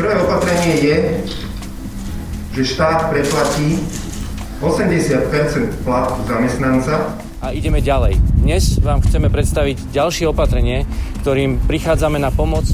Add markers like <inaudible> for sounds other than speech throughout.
Prvé opatrenie je, že štát preplatí 80 platu zamestnanca. A ideme ďalej. Dnes vám chceme predstaviť ďalšie opatrenie, ktorým prichádzame na pomoc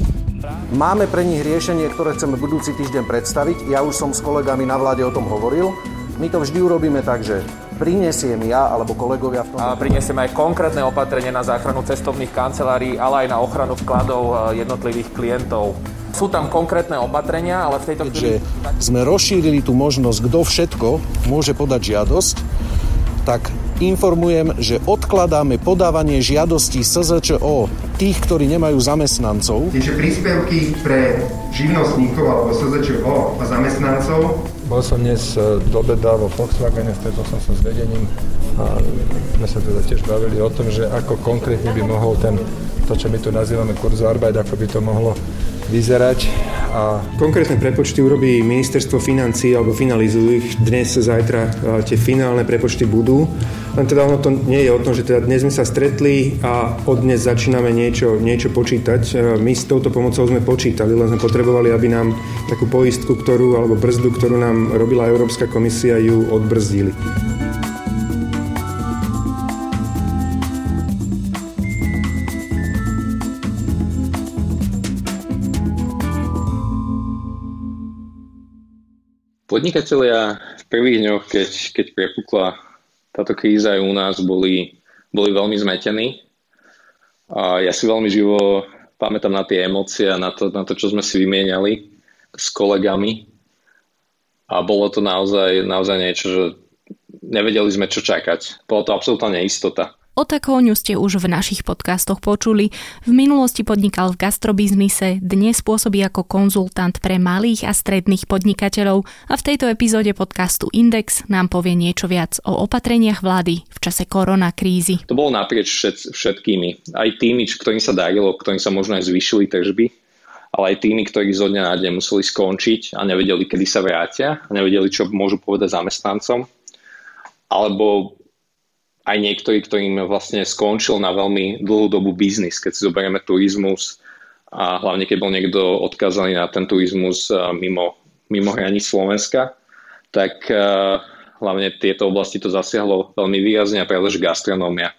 Máme pre nich riešenie, ktoré chceme budúci týždeň predstaviť. Ja už som s kolegami na vláde o tom hovoril. My to vždy urobíme tak, že prinesiem ja alebo kolegovia v tom. A prinesieme aj konkrétne opatrenie na záchranu cestovných kancelárií, ale aj na ochranu vkladov e, jednotlivých klientov. Sú tam konkrétne opatrenia, ale v tejto chvíli... sme rozšírili tú možnosť, kto všetko môže podať žiadosť, tak informujem, že odkladáme podávanie žiadostí SZČO tých, ktorí nemajú zamestnancov. Čiže príspevky pre živnostníkov alebo SZČO a zamestnancov. Bol som dnes e, do obeda vo Volkswagene, stretol som sa s vedením a sme sa teda tiež bavili o tom, že ako konkrétne by mohol ten, to čo my tu nazývame kurz Arbeit, ako by to mohlo vyzerať. A... Konkrétne prepočty urobí ministerstvo financí alebo finalizujú ich dnes, zajtra tie finálne prepočty budú. Len teda ono to nie je o tom, že teda dnes sme sa stretli a od dnes začíname niečo, niečo počítať. My s touto pomocou sme počítali, len sme potrebovali, aby nám takú poistku, ktorú, alebo brzdu, ktorú nám robila Európska komisia, ju odbrzdili. Podnikatelia v prvých dňoch, keď, keď prepukla táto kríza aj u nás, boli, boli veľmi zmetení. A ja si veľmi živo pamätám na tie emócie a na to, na to, čo sme si vymieniali s kolegami. A bolo to naozaj, naozaj niečo, že nevedeli sme, čo čakať. Bola to absolútna neistota. O Takóňu ste už v našich podcastoch počuli. V minulosti podnikal v gastrobiznise, dnes pôsobí ako konzultant pre malých a stredných podnikateľov a v tejto epizóde podcastu Index nám povie niečo viac o opatreniach vlády v čase koronakrízy. To bolo naprieč všet, všetkými. Aj tými, ktorým sa darilo, ktorým sa možno aj zvyšili tržby, ale aj tými, ktorí zo dňa na deň museli skončiť a nevedeli, kedy sa vrátia a nevedeli, čo môžu povedať zamestnancom. Alebo aj niektorí, ktorým vlastne skončil na veľmi dlhú dobu biznis, keď si zoberieme turizmus a hlavne keď bol niekto odkázaný na ten turizmus mimo, mimo hraní Slovenska, tak hlavne tieto oblasti to zasiahlo veľmi výrazne a že gastronómia.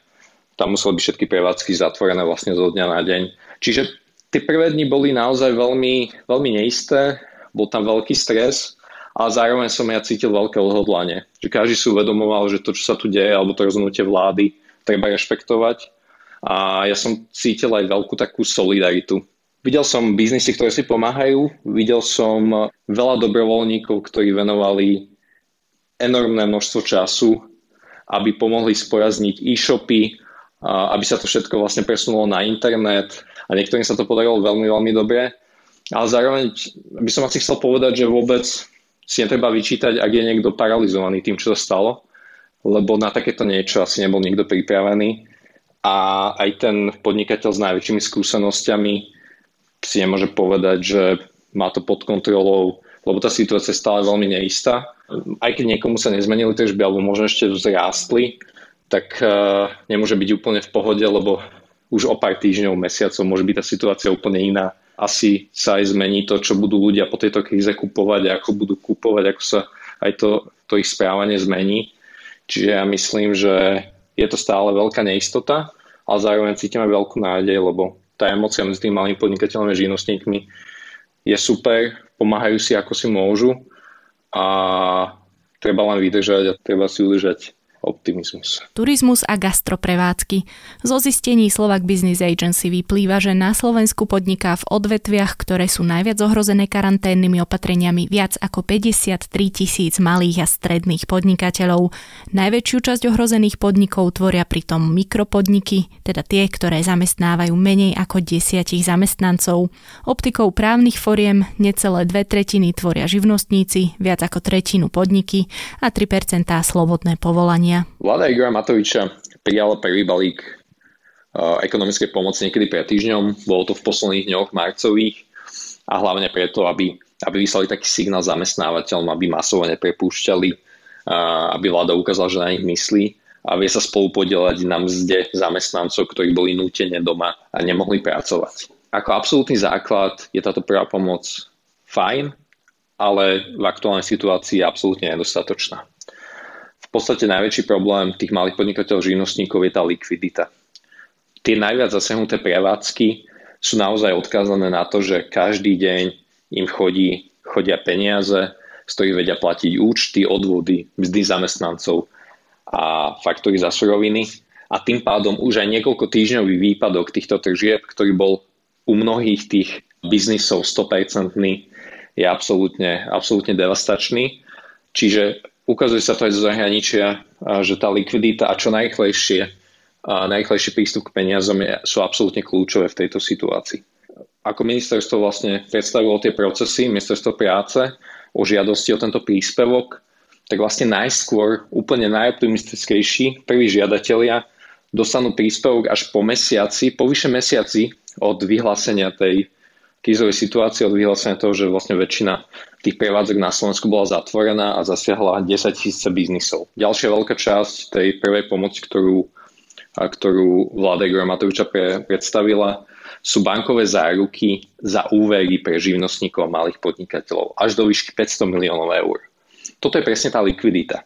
Tam museli byť všetky prevádzky zatvorené vlastne zo dňa na deň. Čiže tie prvé dni boli naozaj veľmi, veľmi neisté, bol tam veľký stres ale zároveň som ja cítil veľké odhodlanie. Že každý si uvedomoval, že to, čo sa tu deje, alebo to rozhodnutie vlády, treba rešpektovať. A ja som cítil aj veľkú takú solidaritu. Videl som biznisy, ktoré si pomáhajú, videl som veľa dobrovoľníkov, ktorí venovali enormné množstvo času, aby pomohli sporazniť e-shopy, aby sa to všetko vlastne presunulo na internet a niektorým sa to podarilo veľmi, veľmi dobre. Ale zároveň by som asi chcel povedať, že vôbec si netreba vyčítať, ak je niekto paralizovaný tým, čo sa stalo, lebo na takéto niečo asi nebol nikto pripravený a aj ten podnikateľ s najväčšími skúsenosťami si nemôže povedať, že má to pod kontrolou, lebo tá situácia je stále veľmi neistá. Aj keď niekomu sa nezmenili tržby alebo možno ešte vzrástli, tak uh, nemôže byť úplne v pohode, lebo už o pár týždňov, mesiacov môže byť tá situácia úplne iná asi sa aj zmení to, čo budú ľudia po tejto kríze kupovať ako budú kupovať, ako sa aj to, to ich správanie zmení. Čiže ja myslím, že je to stále veľká neistota, ale zároveň cítime veľkú nádej, lebo tá emocia medzi tým malým podnikateľom a živnostníkmi je super, pomáhajú si ako si môžu a treba len vydržať a treba si udržať optimizmus. Turizmus a gastroprevádzky. Zo zistení Slovak Business Agency vyplýva, že na Slovensku podniká v odvetviach, ktoré sú najviac ohrozené karanténnymi opatreniami viac ako 53 tisíc malých a stredných podnikateľov. Najväčšiu časť ohrozených podnikov tvoria pritom mikropodniky, teda tie, ktoré zamestnávajú menej ako desiatich zamestnancov. Optikou právnych foriem necelé dve tretiny tvoria živnostníci, viac ako tretinu podniky a 3% slobodné povolania riešenia? Vláda Igora Matoviča prijala prvý balík uh, ekonomickej pomoci niekedy pred týždňom. Bolo to v posledných dňoch marcových a hlavne preto, aby, aby vyslali taký signál zamestnávateľom, aby masovo neprepúšťali, uh, aby vláda ukázala, že na nich myslí a vie sa spolu podielať na mzde zamestnancov, ktorí boli nútene doma a nemohli pracovať. Ako absolútny základ je táto prvá pomoc fajn, ale v aktuálnej situácii je absolútne nedostatočná. Podstate najväčší problém tých malých podnikateľov živnostníkov je tá likvidita. Tie najviac zasiahnuté prevádzky sú naozaj odkázané na to, že každý deň im chodí, chodia peniaze, z ktorých vedia platiť účty, odvody, mzdy zamestnancov a faktory za suroviny. A tým pádom už aj niekoľko týždňový výpadok týchto tržieb, ktorý bol u mnohých tých biznisov 100% je absolútne, absolútne devastačný. Čiže ukazuje sa to aj zo zahraničia, že tá likvidita a čo najrychlejšie, a najrychlejší prístup k peniazom je, sú absolútne kľúčové v tejto situácii. Ako ministerstvo vlastne predstavilo tie procesy, ministerstvo práce o žiadosti o tento príspevok, tak vlastne najskôr, úplne najoptimistickejší, prví žiadatelia dostanú príspevok až po mesiaci, po vyše mesiaci od vyhlásenia tej krízovej situácie, od vyhlásenia toho, že vlastne väčšina tých prevádzok na Slovensku bola zatvorená a zasiahla 10 tisíce biznisov. Ďalšia veľká časť tej prvej pomoci, ktorú, ktorú vláda Igora Matoviča pre, predstavila, sú bankové záruky za úvery pre živnostníkov a malých podnikateľov až do výšky 500 miliónov eur. Toto je presne tá likvidita.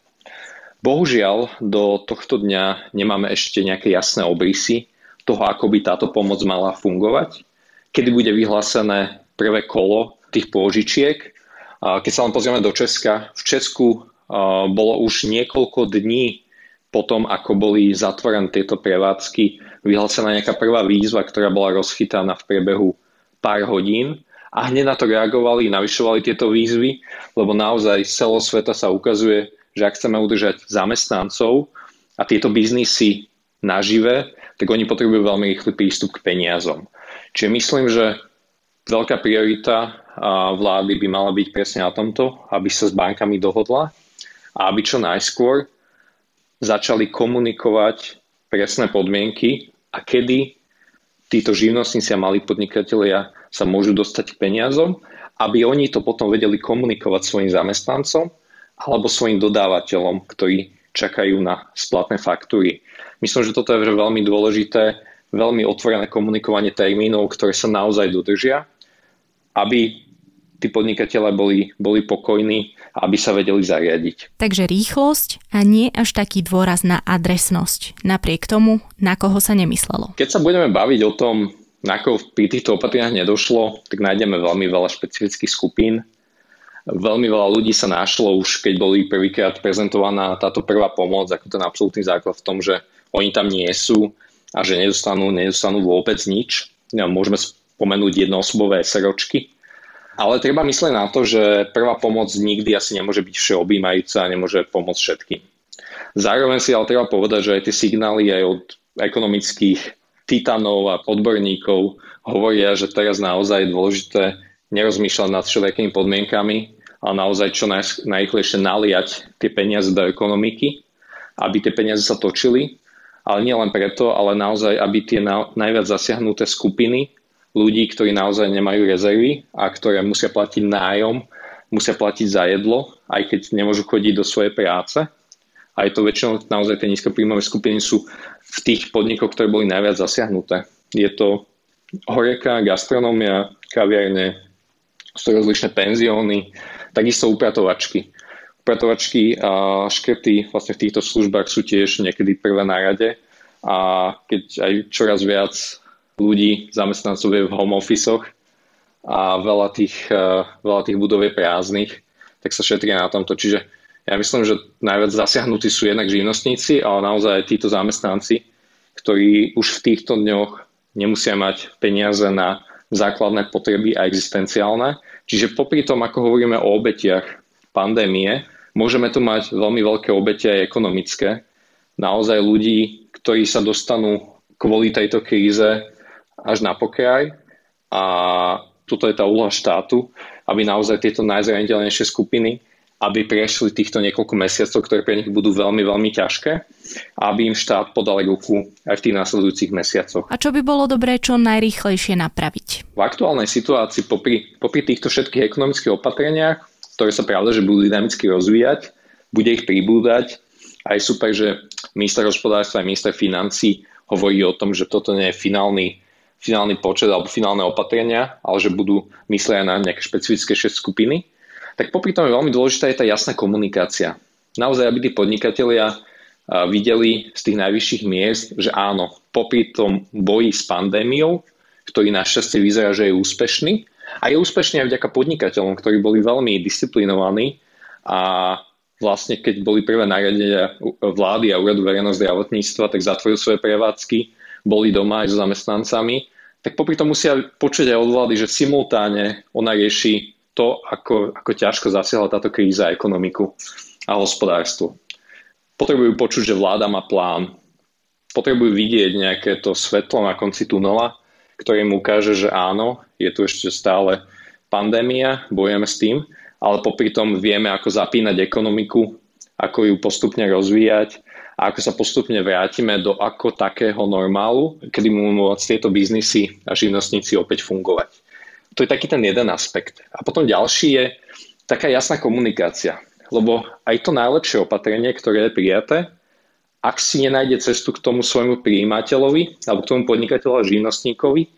Bohužiaľ, do tohto dňa nemáme ešte nejaké jasné obrysy toho, ako by táto pomoc mala fungovať kedy bude vyhlásené prvé kolo tých pôžičiek. Keď sa len pozrieme do Česka, v Česku bolo už niekoľko dní potom, ako boli zatvorené tieto prevádzky, vyhlásená nejaká prvá výzva, ktorá bola rozchytaná v priebehu pár hodín a hneď na to reagovali, navyšovali tieto výzvy, lebo naozaj z celého sveta sa ukazuje, že ak chceme udržať zamestnancov a tieto biznisy nažive, tak oni potrebujú veľmi rýchly prístup k peniazom. Čiže myslím, že veľká priorita vlády by mala byť presne na tomto, aby sa s bankami dohodla a aby čo najskôr začali komunikovať presné podmienky a kedy títo živnostníci a malí podnikatelia sa môžu dostať k peniazom, aby oni to potom vedeli komunikovať svojim zamestnancom alebo svojim dodávateľom, ktorí čakajú na splatné faktúry. Myslím, že toto je veľmi dôležité veľmi otvorené komunikovanie termínov, ktoré sa naozaj dodržia, aby tí podnikatelia boli, boli pokojní aby sa vedeli zariadiť. Takže rýchlosť a nie až taký dôraz na adresnosť, napriek tomu, na koho sa nemyslelo. Keď sa budeme baviť o tom, na koho pri týchto opatreniach nedošlo, tak nájdeme veľmi veľa špecifických skupín. Veľmi veľa ľudí sa našlo už, keď boli prvýkrát prezentovaná táto prvá pomoc, ako ten absolútny základ v tom, že oni tam nie sú, a že nedostanú, nedostanú vôbec nič. Môžeme spomenúť jednoosobové seročky. Ale treba myslieť na to, že prvá pomoc nikdy asi nemôže byť všeobjímajúca a nemôže pomôcť všetkým. Zároveň si ale treba povedať, že aj tie signály aj od ekonomických titanov a odborníkov hovoria, že teraz naozaj je dôležité nerozmýšľať nad všelijakými podmienkami, ale naozaj čo naj, najrychlejšie naliať tie peniaze do ekonomiky, aby tie peniaze sa točili ale nie len preto, ale naozaj, aby tie na, najviac zasiahnuté skupiny ľudí, ktorí naozaj nemajú rezervy a ktoré musia platiť nájom, musia platiť za jedlo, aj keď nemôžu chodiť do svojej práce. A je to väčšinou naozaj tie nízkopríjmové skupiny sú v tých podnikoch, ktoré boli najviac zasiahnuté. Je to horeka, gastronómia, kaviarne, sú rozličné penzióny, takisto upratovačky upratovačky a škrty vlastne v týchto službách sú tiež niekedy prvé na rade a keď aj čoraz viac ľudí, zamestnancov je v home office a veľa tých, e, veľa tých budov je prázdnych, tak sa šetria na tomto. Čiže ja myslím, že najviac zasiahnutí sú jednak živnostníci, ale naozaj aj títo zamestnanci, ktorí už v týchto dňoch nemusia mať peniaze na základné potreby a existenciálne. Čiže popri tom, ako hovoríme o obetiach pandémie, Môžeme tu mať veľmi veľké obete aj ekonomické. Naozaj ľudí, ktorí sa dostanú kvôli tejto kríze až na pokraj a toto je tá úloha štátu, aby naozaj tieto najzraniteľnejšie skupiny aby prešli týchto niekoľko mesiacov, ktoré pre nich budú veľmi, veľmi ťažké aby im štát podal ruku aj v tých následujúcich mesiacoch. A čo by bolo dobré čo najrýchlejšie napraviť? V aktuálnej situácii popri, popri týchto všetkých ekonomických opatreniach ktoré sa pravda, že budú dynamicky rozvíjať, bude ich pribúdať. A je super, že minister hospodárstva a minister financí hovorí o tom, že toto nie je finálny finálny počet alebo finálne opatrenia, ale že budú mysleť na nejaké špecifické 6 skupiny, tak popri tom je veľmi dôležitá je tá jasná komunikácia. Naozaj, aby tí podnikatelia videli z tých najvyšších miest, že áno, popri tom boji s pandémiou, ktorý našťastie vyzerá, že je úspešný, a je úspešný aj vďaka podnikateľom, ktorí boli veľmi disciplinovaní a vlastne keď boli prvé nariadenia vlády a úradu verejného zdravotníctva, tak zatvorili svoje prevádzky, boli doma aj so zamestnancami, tak popri tom musia počuť aj od vlády, že simultáne ona rieši to, ako, ako ťažko zasiahla táto kríza ekonomiku a hospodárstvo potrebujú počuť, že vláda má plán. Potrebujú vidieť nejaké to svetlo na konci tunela, ktoré im ukáže, že áno, je tu ešte stále pandémia, bojujeme s tým, ale popri tom vieme, ako zapínať ekonomiku, ako ju postupne rozvíjať a ako sa postupne vrátime do ako takého normálu, kedy môžu môcť tieto biznisy a živnostníci opäť fungovať. To je taký ten jeden aspekt. A potom ďalší je taká jasná komunikácia. Lebo aj to najlepšie opatrenie, ktoré je prijaté, ak si nenájde cestu k tomu svojmu prijímateľovi alebo k tomu podnikateľu a živnostníkovi,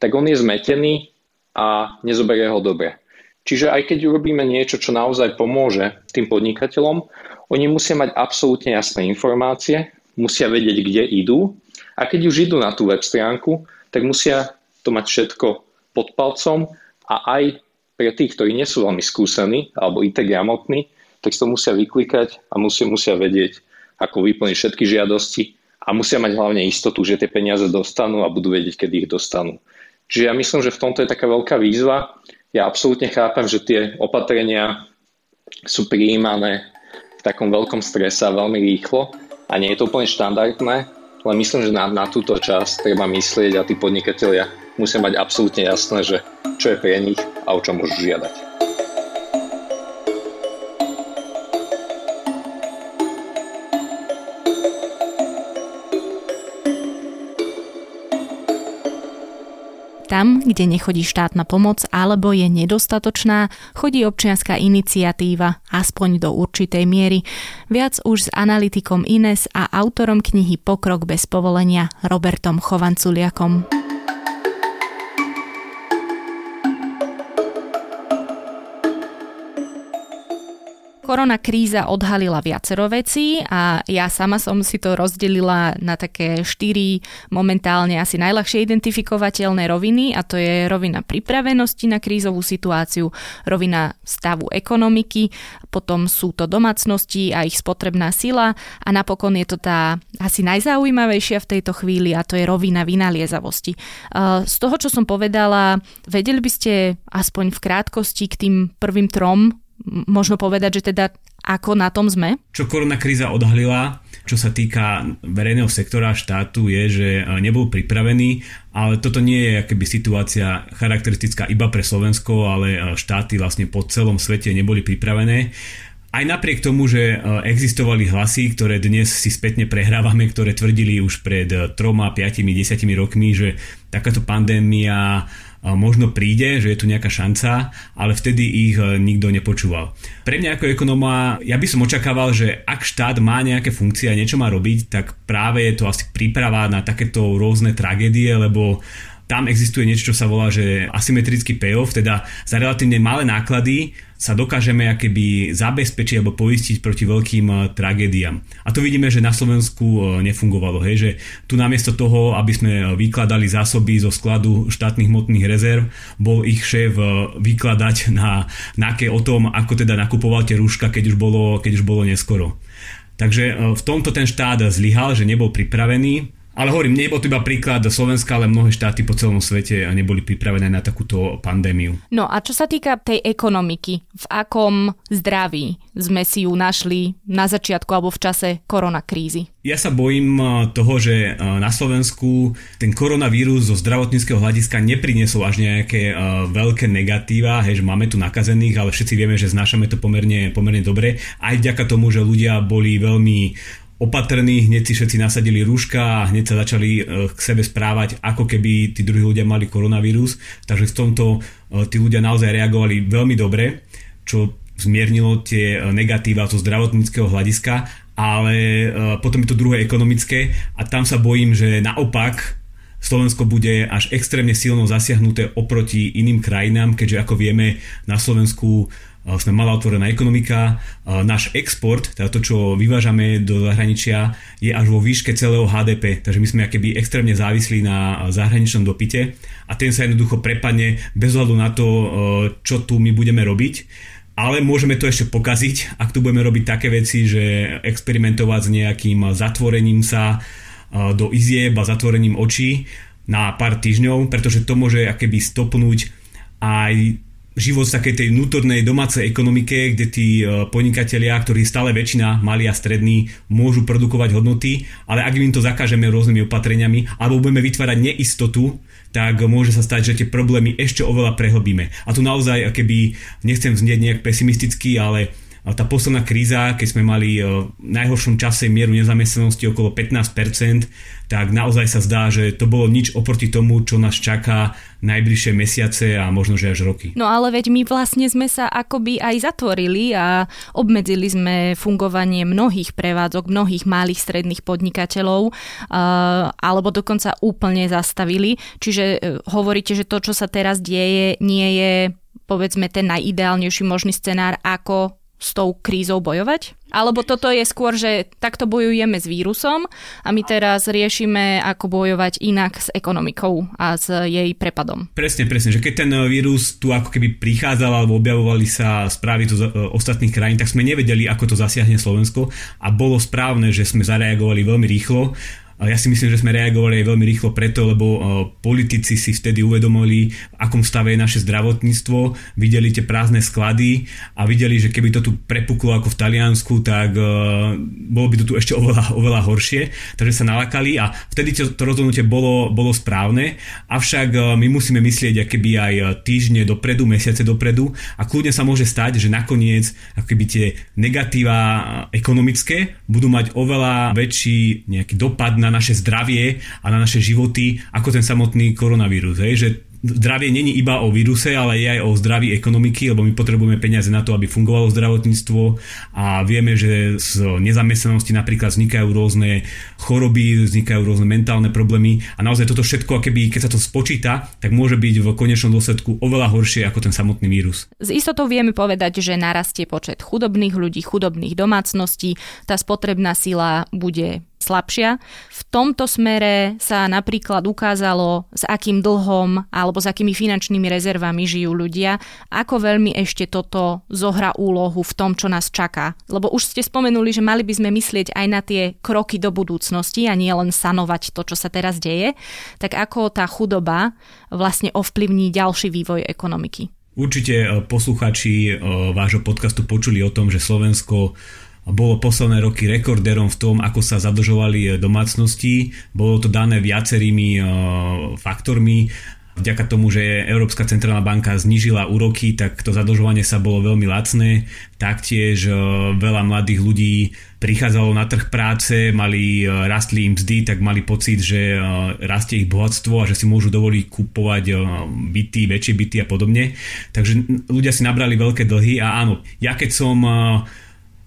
tak on je zmetený a nezoberie ho dobre. Čiže aj keď urobíme niečo, čo naozaj pomôže tým podnikateľom, oni musia mať absolútne jasné informácie, musia vedieť, kde idú a keď už idú na tú web stránku, tak musia to mať všetko pod palcom a aj pre tých, ktorí nie sú veľmi skúsení alebo IT gramotní, tak to musia vyklikať a musia, musia vedieť, ako vyplniť všetky žiadosti a musia mať hlavne istotu, že tie peniaze dostanú a budú vedieť, kedy ich dostanú. Čiže ja myslím, že v tomto je taká veľká výzva. Ja absolútne chápem, že tie opatrenia sú prijímané v takom veľkom strese a veľmi rýchlo a nie je to úplne štandardné, ale myslím, že na, na túto časť treba myslieť a tí podnikatelia musia mať absolútne jasné, že čo je pre nich a o čo môžu žiadať. Tam, kde nechodí štátna pomoc alebo je nedostatočná, chodí občianská iniciatíva, aspoň do určitej miery. Viac už s analytikom Ines a autorom knihy Pokrok bez povolenia Robertom Chovanculiakom. Korona kríza odhalila viacero vecí a ja sama som si to rozdelila na také štyri momentálne asi najľahšie identifikovateľné roviny a to je rovina pripravenosti na krízovú situáciu, rovina stavu ekonomiky, potom sú to domácnosti a ich spotrebná sila a napokon je to tá asi najzaujímavejšia v tejto chvíli a to je rovina vynaliezavosti. Z toho, čo som povedala, vedeli by ste aspoň v krátkosti k tým prvým trom možno povedať, že teda ako na tom sme? Čo korona kríza odhalila, čo sa týka verejného sektora štátu, je, že e, nebol pripravený, ale toto nie je akoby situácia charakteristická iba pre Slovensko, ale e, štáty vlastne po celom svete neboli pripravené. Aj napriek tomu, že e, existovali hlasy, ktoré dnes si spätne prehrávame, ktoré tvrdili už pred troma, piatimi, desiatimi rokmi, že takáto pandémia možno príde, že je tu nejaká šanca, ale vtedy ich e, nikto nepočúval. Pre mňa ako ekonóma, ja by som očakával, že ak štát má nejaké funkcie a niečo má robiť, tak práve je to asi príprava na takéto rôzne tragédie, lebo tam existuje niečo, čo sa volá, že asymetrický payoff, teda za relatívne malé náklady sa dokážeme akéby zabezpečiť alebo poistiť proti veľkým eh, tragédiám. A to vidíme, že na Slovensku eh, nefungovalo. Hej, že tu namiesto toho, aby sme eh, vykladali zásoby zo skladu štátnych hmotných rezerv, bol ich šéf vykladať na náke o tom, ako teda nakupoval tie rúška, keď už bolo, keď už bolo neskoro. Takže v tomto ten štát zlyhal, že nebol pripravený ale hovorím, nebol to iba príklad Slovenska, ale mnohé štáty po celom svete neboli pripravené na takúto pandémiu. No a čo sa týka tej ekonomiky, v akom zdraví sme si ju našli na začiatku alebo v čase koronakrízy? Ja sa bojím eh, toho, že eh, na Slovensku ten koronavírus zo zdravotníckého hľadiska nepriniesol až nejaké uh, veľké negatíva, hej, že máme tu nakazených, ale všetci vieme, že znášame to pomerne, pomerne dobre, aj vďaka tomu, že ľudia boli veľmi opatrní, hneď si všetci nasadili rúška a hneď sa začali e, k sebe správať, ako keby tí druhí ľudia mali koronavírus. Takže v tomto e, tí ľudia naozaj reagovali veľmi dobre, čo zmiernilo tie e, negatíva zo zdravotníckého hľadiska, ale potom je to druhé ekonomické a tam sa bojím, že naopak Slovensko bude až extrémne silno zasiahnuté oproti iným krajinám, keďže ako vieme na Slovensku e, sme malá otvorená ekonomika. E, náš export, teda to, čo vyvážame do zahraničia, je až vo výške celého HDP, takže my sme akéby extrémne závislí na zahraničnom dopite a ten sa jednoducho prepadne bez hľadu na to, čo tu my budeme robiť. Ale môžeme to ešte pokaziť, ak tu budeme robiť také veci, že experimentovať s nejakým zatvorením sa, do izieb a zatvorením očí na pár týždňov, pretože to môže akéby stopnúť aj život v takej tej vnútornej domácej ekonomike, kde tí e, podnikatelia, ktorí stále väčšina, malí a strední, môžu produkovať hodnoty, ale ak im to zakážeme rôznymi opatreniami, alebo budeme vytvárať neistotu, tak môže sa stať, že tie problémy ešte oveľa prehlbíme. A tu naozaj, keby, nechcem znieť nejak pesimisticky, ale tá posledná kríza, keď sme mali e, v najhoršom čase mieru nezamestnanosti okolo 15%, tak naozaj sa zdá, že to bolo nič oproti tomu, čo nás čaká najbližšie mesiace a možno, že až roky. No ale veď my vlastne sme sa akoby aj zatvorili a obmedzili sme fungovanie mnohých prevádzok, mnohých malých stredných podnikateľov, alebo dokonca úplne zastavili. Čiže e, hovoríte, že to, čo sa teraz deje, nie je povedzme ten najideálnejší možný scenár, ako s tou krízou bojovať? Alebo toto je skôr, že takto bojujeme s vírusom a my teraz riešime, ako bojovať inak s ekonomikou a s jej prepadom. Presne, presne, že keď ten vírus tu ako keby prichádzal alebo objavovali sa správy z e, ostatných krajín, tak sme nevedeli, ako to zasiahne Slovensko a bolo správne, že sme zareagovali veľmi rýchlo ja si myslím, že sme reagovali aj veľmi rýchlo preto, lebo e, politici si vtedy uvedomili, v akom stave je naše zdravotníctvo, videli tie prázdne sklady a videli, že keby to tu prepuklo ako v Taliansku, tak e, bolo by to tu ešte oveľa, oveľa horšie. Takže sa nalakali a vtedy to, to rozhodnutie bolo, bolo správne, avšak e, my musíme myslieť keby aj týždne dopredu, mesiace dopredu a kľudne sa môže stať, že nakoniec keby tie negatíva ekonomické budú mať oveľa väčší nejaký dopad na naše zdravie a na naše životy ako ten samotný koronavírus. Hej? Že zdravie není iba o víruse, ale je aj o zdraví ekonomiky, lebo my potrebujeme peniaze na to, aby fungovalo zdravotníctvo a vieme, že z nezamestnanosti napríklad vznikajú rôzne choroby, vznikajú rôzne mentálne problémy a naozaj toto všetko, keby, keď sa to spočíta, tak môže byť v konečnom dôsledku oveľa horšie ako ten samotný vírus. Z istotou vieme povedať, že narastie počet chudobných ľudí, chudobných domácností, tá spotrebná sila bude slabšia. V tomto smere sa napríklad ukázalo, s akým dlhom alebo s akými finančnými rezervami žijú ľudia, ako veľmi ešte toto zohra úlohu v tom, čo nás čaká. Lebo už ste spomenuli, že mali by sme myslieť aj na tie kroky do budúcnosti a nie len sanovať to, čo sa teraz deje. Tak ako tá chudoba vlastne ovplyvní ďalší vývoj ekonomiky? Určite eh, posluchači eh, vášho podcastu počuli o tom, že Slovensko bolo posledné roky rekorderom v tom, ako sa zadlžovali e, domácnosti. Bolo to dané viacerými e, faktormi. Vďaka tomu, že Európska centrálna banka znížila úroky, tak to zadlžovanie sa bolo veľmi lacné. Taktiež e, veľa mladých ľudí prichádzalo na trh práce, mali, rastli im mzdy, tak mali pocit, že rastie ich bohatstvo a že si môžu dovoliť kupovať byty, väčšie byty a podobne. Takže ľudia si nabrali veľké dlhy a áno, ja keď som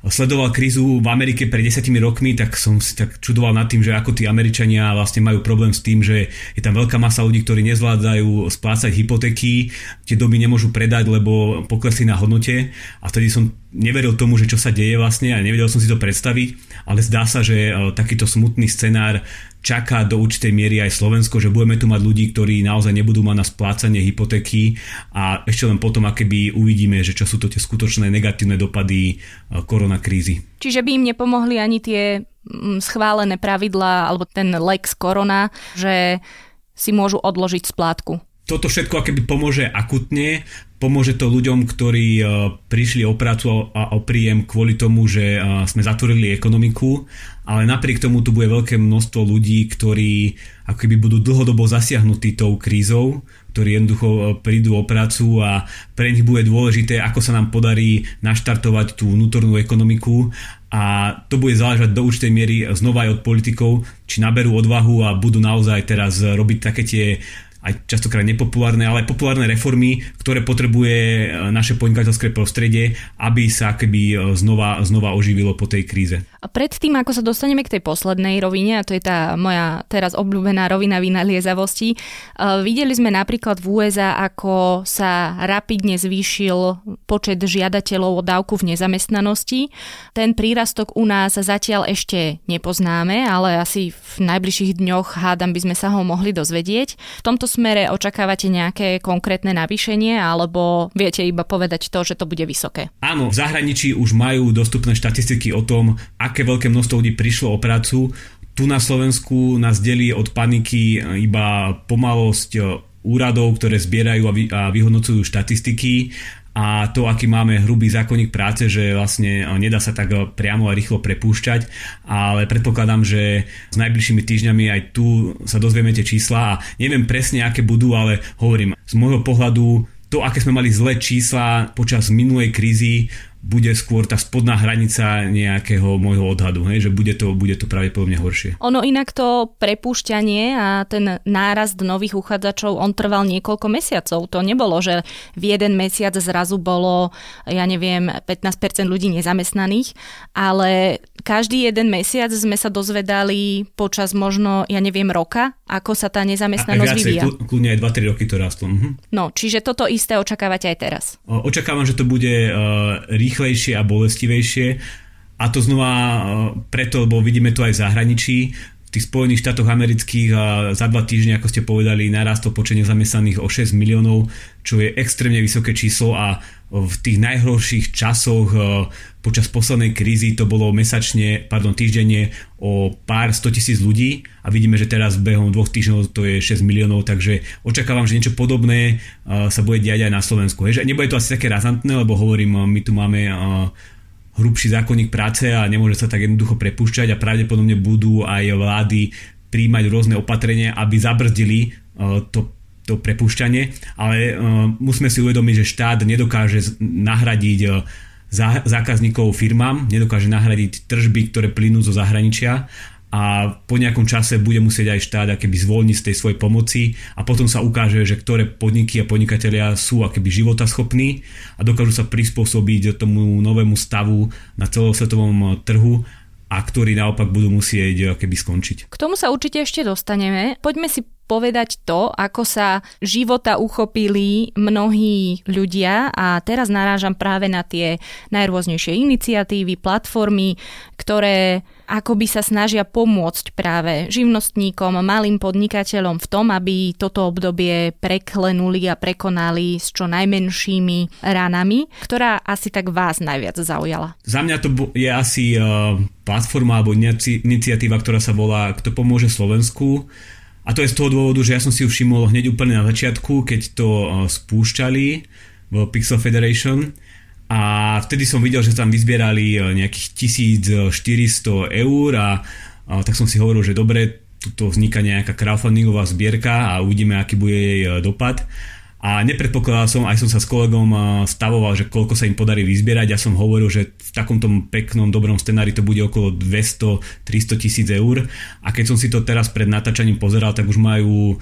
sledoval krízu v Amerike pred desiatimi rokmi, tak som si tak čudoval nad tým, že ako tí Američania vlastne majú problém s tým, že je tam veľká masa ľudí, ktorí nezvládajú splácať hypotéky, tie domy nemôžu predať, lebo poklesli na hodnote. A vtedy som neveril tomu, že čo sa deje vlastne a nevedel som si to predstaviť, ale zdá sa, že e, takýto smutný scenár čaká do určitej miery aj Slovensko, že budeme tu mať ľudí, ktorí naozaj nebudú mať na splácanie hypotéky a ešte len potom, keby uvidíme, že čo sú to tie skutočné negatívne dopady e, koronakrízy. Čiže by im nepomohli ani tie mm, schválené pravidlá alebo ten lex korona, že si môžu odložiť splátku toto všetko akéby pomôže akutne, pomôže to ľuďom, ktorí e, prišli o prácu a o príjem kvôli tomu, že e, sme zatvorili ekonomiku, ale napriek tomu tu bude veľké množstvo ľudí, ktorí akoby budú dlhodobo zasiahnutí tou krízou, ktorí jednoducho e, prídu o prácu a pre nich bude dôležité, ako sa nám podarí naštartovať tú vnútornú ekonomiku. A to bude záležať do určitej miery znova aj od politikov, či naberú odvahu a budú naozaj teraz robiť také tie aj častokrát nepopulárne, ale populárne reformy, ktoré potrebuje e, naše podnikateľské prostredie, aby sa keby e, znova, znova oživilo po tej kríze. A predtým, ako sa dostaneme k tej poslednej rovine, a to je tá moja teraz obľúbená rovina vynaliezavosti, uh, videli sme napríklad v USA, ako sa rapidne zvýšil počet žiadateľov o dávku v nezamestnanosti. Ten prírastok u nás zatiaľ ešte nepoznáme, ale asi v najbližších dňoch hádam by sme sa ho mohli dozvedieť. V tomto smere očakávate nejaké konkrétne navýšenie, alebo viete iba povedať to, že to bude vysoké? Áno, v zahraničí už majú dostupné štatistiky o tom, aké veľké množstvo ľudí prišlo o prácu. Tu na Slovensku nás delí od paniky iba pomalosť e, úradov, ktoré zbierajú a, a vyhodnocujú štatistiky a to, aký máme hrubý zákonník práce, že vlastne e, nedá sa tak e, priamo a rýchlo prepúšťať, ale predpokladám, že s najbližšími týždňami aj tu sa dozvieme tie čísla a neviem presne, aké budú, ale hovorím, z môjho pohľadu to, aké sme mali zlé čísla počas minulej krízy, bude skôr tá spodná hranica nejakého môjho odhadu, hej, že bude to, bude to pravdepodobne horšie. Ono inak to prepúšťanie a ten nárast nových uchádzačov, on trval niekoľko mesiacov. To nebolo, že v jeden mesiac zrazu bolo, ja neviem, 15% ľudí nezamestnaných, ale každý jeden mesiac sme sa dozvedali počas možno, ja neviem, roka, ako sa tá nezamestnanosť aj viacej, vyvíja. Kľudne aj 2-3 roky to rastlo. Mhm. No, čiže toto isté očakávate aj teraz. Očakávam, že to bude uh, rýchlejšie a bolestivejšie. A to znova e, preto, lebo vidíme to aj v zahraničí, tých Spojených štátoch amerických za dva týždne, ako ste povedali, narastol počet nezamestnaných o 6 miliónov, čo je extrémne vysoké číslo a v tých najhorších časoch e, počas poslednej krízy to bolo mesačne, pardon, týždenne o pár 100 tisíc ľudí a vidíme, že teraz behom dvoch týždňov to je 6 miliónov, takže očakávam, že niečo podobné e, sa bude diať aj na Slovensku. Heže nebude to asi také razantné, lebo hovorím, my tu máme hrubší zákonník práce a nemôže sa tak jednoducho prepúšťať a pravdepodobne budú aj vlády príjmať rôzne opatrenia, aby zabrzdili to, to prepúšťanie, ale e, musíme si uvedomiť, že štát nedokáže nahradiť e, zákazníkov firmám, nedokáže nahradiť tržby, ktoré plynú zo zahraničia a po nejakom čase bude musieť aj štát akéby zvolniť z tej svojej pomoci a potom sa ukáže, že ktoré podniky a podnikatelia sú akéby životaschopní a dokážu sa prispôsobiť tomu novému stavu na celosvetovom trhu a ktorí naopak budú musieť keby skončiť. K tomu sa určite ešte dostaneme. Poďme si povedať to, ako sa života uchopili mnohí ľudia a teraz narážam práve na tie najrôznejšie iniciatívy, platformy, ktoré akoby sa snažia pomôcť práve živnostníkom, malým podnikateľom v tom, aby toto obdobie preklenuli a prekonali s čo najmenšími ranami, ktorá asi tak vás najviac zaujala. Za mňa to je asi eh, platforma alebo iniciatíva, ktorá sa volá Kto pomôže Slovensku a to je z toho dôvodu, že ja som si ju všimol hneď úplne na začiatku, keď to eh, spúšťali v Pixel Federation. A vtedy som videl, že tam vyzbierali eh, nejakých 1400 eur a, a tak som si hovoril, že dobre, tu vzniká nejaká crowdfundingová zbierka a uvidíme, aký bude jej eh, dopad a nepredpokladal som, aj som sa s kolegom stavoval, že koľko sa im podarí vyzbierať. Ja som hovoril, že v takomto peknom, dobrom scenári to bude okolo 200-300 tisíc eur a keď som si to teraz pred natáčaním pozeral, tak už majú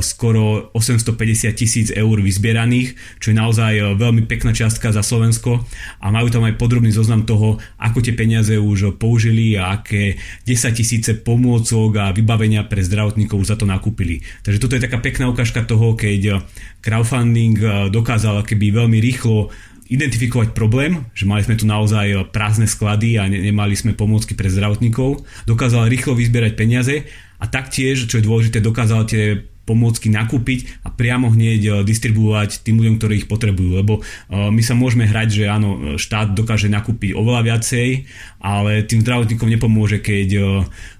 skoro 850 tisíc eur vyzbieraných, čo je naozaj eh, veľmi pekná čiastka za Slovensko a majú tam aj podrobný zoznam toho, ako tie peniaze už použili a aké 10 tisíce pomôcok a vybavenia pre zdravotníkov za to nakúpili. Takže toto je taká pekná ukážka toho, keď eh, crowdfunding dokázal keby veľmi rýchlo identifikovať problém, že mali sme tu naozaj prázdne sklady a ne- nemali sme pomôcky pre zdravotníkov, dokázal rýchlo vyzbierať peniaze a taktiež, čo je dôležité, dokázal tie pomôcky nakúpiť a priamo hneď e, distribuovať tým ľuďom, ktorí ich potrebujú. Lebo e, my sa môžeme hrať, že áno, štát dokáže nakúpiť oveľa viacej, ale tým zdravotníkom nepomôže, keď e,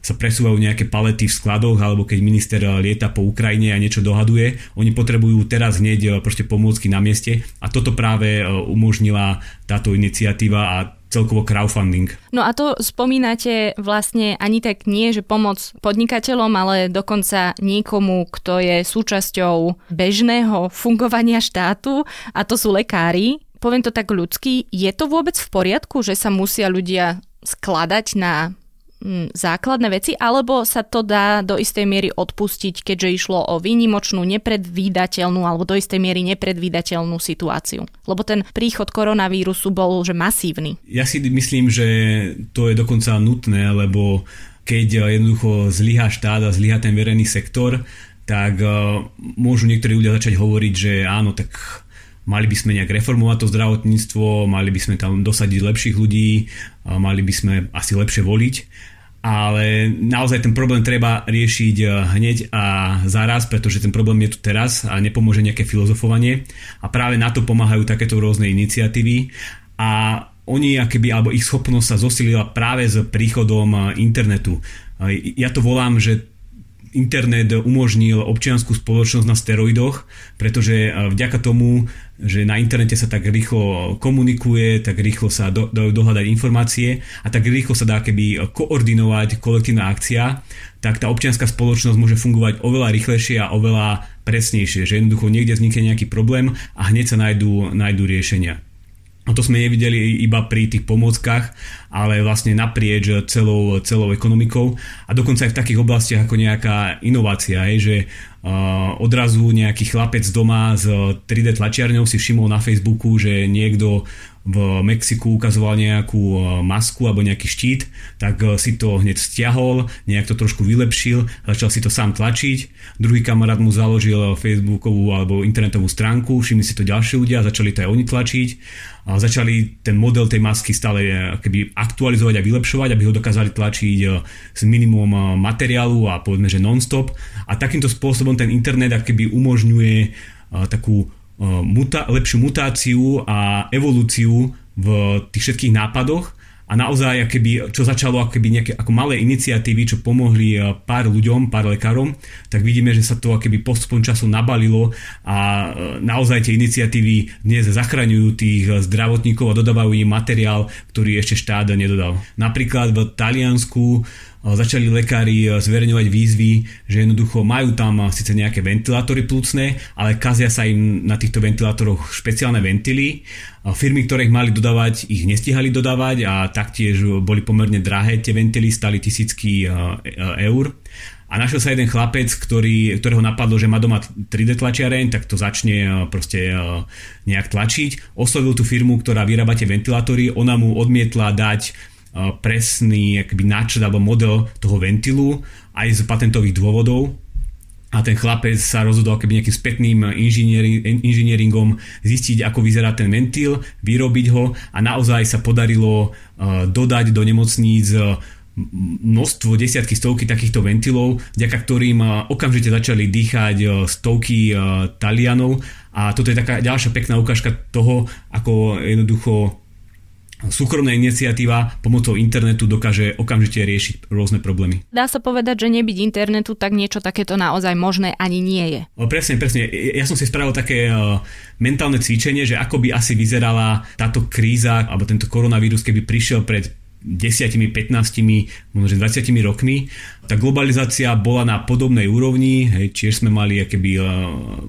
sa presúvajú nejaké palety v skladoch alebo keď minister lieta po Ukrajine a niečo dohaduje. Oni potrebujú teraz hneď proste pomôcky na mieste a toto práve umožnila táto iniciatíva a celkovo crowdfunding. No a to spomínate vlastne ani tak nie, že pomoc podnikateľom, ale dokonca niekomu, kto je súčasťou bežného fungovania štátu a to sú lekári. Poviem to tak ľudsky, je to vôbec v poriadku, že sa musia ľudia skladať na základné veci, alebo sa to dá do istej miery odpustiť, keďže išlo o výnimočnú, nepredvídateľnú alebo do istej miery nepredvídateľnú situáciu. Lebo ten príchod koronavírusu bol že masívny. Ja si myslím, že to je dokonca nutné, lebo keď jednoducho zlyhá štát a zlyhá ten verejný sektor, tak uh, môžu niektorí ľudia začať hovoriť, že áno, tak mali by sme nejak reformovať to zdravotníctvo, mali by sme tam dosadiť lepších ľudí, mali by sme asi lepšie voliť, ale naozaj ten problém treba riešiť uh, hneď a zaraz, pretože ten problém je tu teraz a nepomôže nejaké filozofovanie. A práve na to pomáhajú takéto rôzne iniciatívy. A oni akéby, alebo ich schopnosť sa zosilila práve s príchodom internetu. Ja to volám, že internet umožnil občianskú spoločnosť na steroidoch, pretože e, vďaka tomu, že na internete sa tak rýchlo komunikuje, tak rýchlo sa do, do, dohľadať informácie a tak rýchlo sa dá keby koordinovať kolektívna akcia, tak tá občianská spoločnosť môže fungovať oveľa rýchlejšie a oveľa presnejšie, že jednoducho niekde vznikne nejaký problém a hneď sa nájdú, nájdú riešenia. To sme nevideli iba pri tých pomockách, ale vlastne naprieč celou, celou ekonomikou. A dokonca aj v takých oblastiach ako nejaká inovácia, je, že odrazu nejaký chlapec doma s 3D tlačiarňou si všimol na Facebooku, že niekto v Mexiku ukazoval nejakú masku alebo nejaký štít, tak si to hneď stiahol, nejak to trošku vylepšil, začal si to sám tlačiť, druhý kamarát mu založil Facebookovú alebo internetovú stránku, všimli si to ďalší ľudia, začali to aj oni tlačiť, začali ten model tej masky stále e, keby aktualizovať a vylepšovať, aby ho dokázali tlačiť s minimum materiálu a povedzme, že non-stop. A takýmto spôsobom ten internet keby umožňuje takú muta- lepšiu mutáciu a evolúciu v tých všetkých nápadoch a naozaj, keby, čo začalo ako keby nejaké ako malé iniciatívy, čo pomohli e, pár ľuďom, pár lekárom, tak vidíme, že sa to keby postupom času nabalilo a e, naozaj tie iniciatívy dnes zachraňujú tých zdravotníkov a dodávajú im materiál, ktorý ešte štát nedodal. Napríklad v Taliansku začali lekári e, zverejňovať výzvy, že jednoducho majú tam e, síce nejaké ventilátory plúcne, ale kazia sa im na týchto ventilátoroch špeciálne ventily. Firmy, ktoré ich mali dodávať, ich nestihali dodávať a taktiež boli pomerne drahé. Tie ventily stali tisícky e, eur. A našiel sa jeden chlapec, ktorý, ktorého napadlo, že má doma 3D tlačiareň, tak to začne proste nejak tlačiť. Oslovil tú firmu, ktorá vyrába tie ventilátory, ona mu odmietla dať presný akby náčrt alebo model toho ventilu aj z patentových dôvodov. A ten chlapec sa rozhodol keby nejakým spätným inžinieringom zistiť, ako vyzerá ten ventil, vyrobiť ho a naozaj sa podarilo dodať do nemocníc množstvo, desiatky, stovky takýchto ventilov, vďaka ktorým okamžite začali dýchať stovky Talianov. A toto je taká ďalšia pekná ukážka toho, ako jednoducho súkromná iniciatíva pomocou internetu dokáže okamžite riešiť rôzne problémy. Dá sa povedať, že nebyť internetu, tak niečo takéto naozaj možné ani nie je. Presne, presne. Ja som si spravil také mentálne cvičenie, že ako by asi vyzerala táto kríza alebo tento koronavírus, keby prišiel pred 10, 15, možno 20 rokmi. Tá globalizácia bola na podobnej úrovni, hej, tiež sme mali, keby e,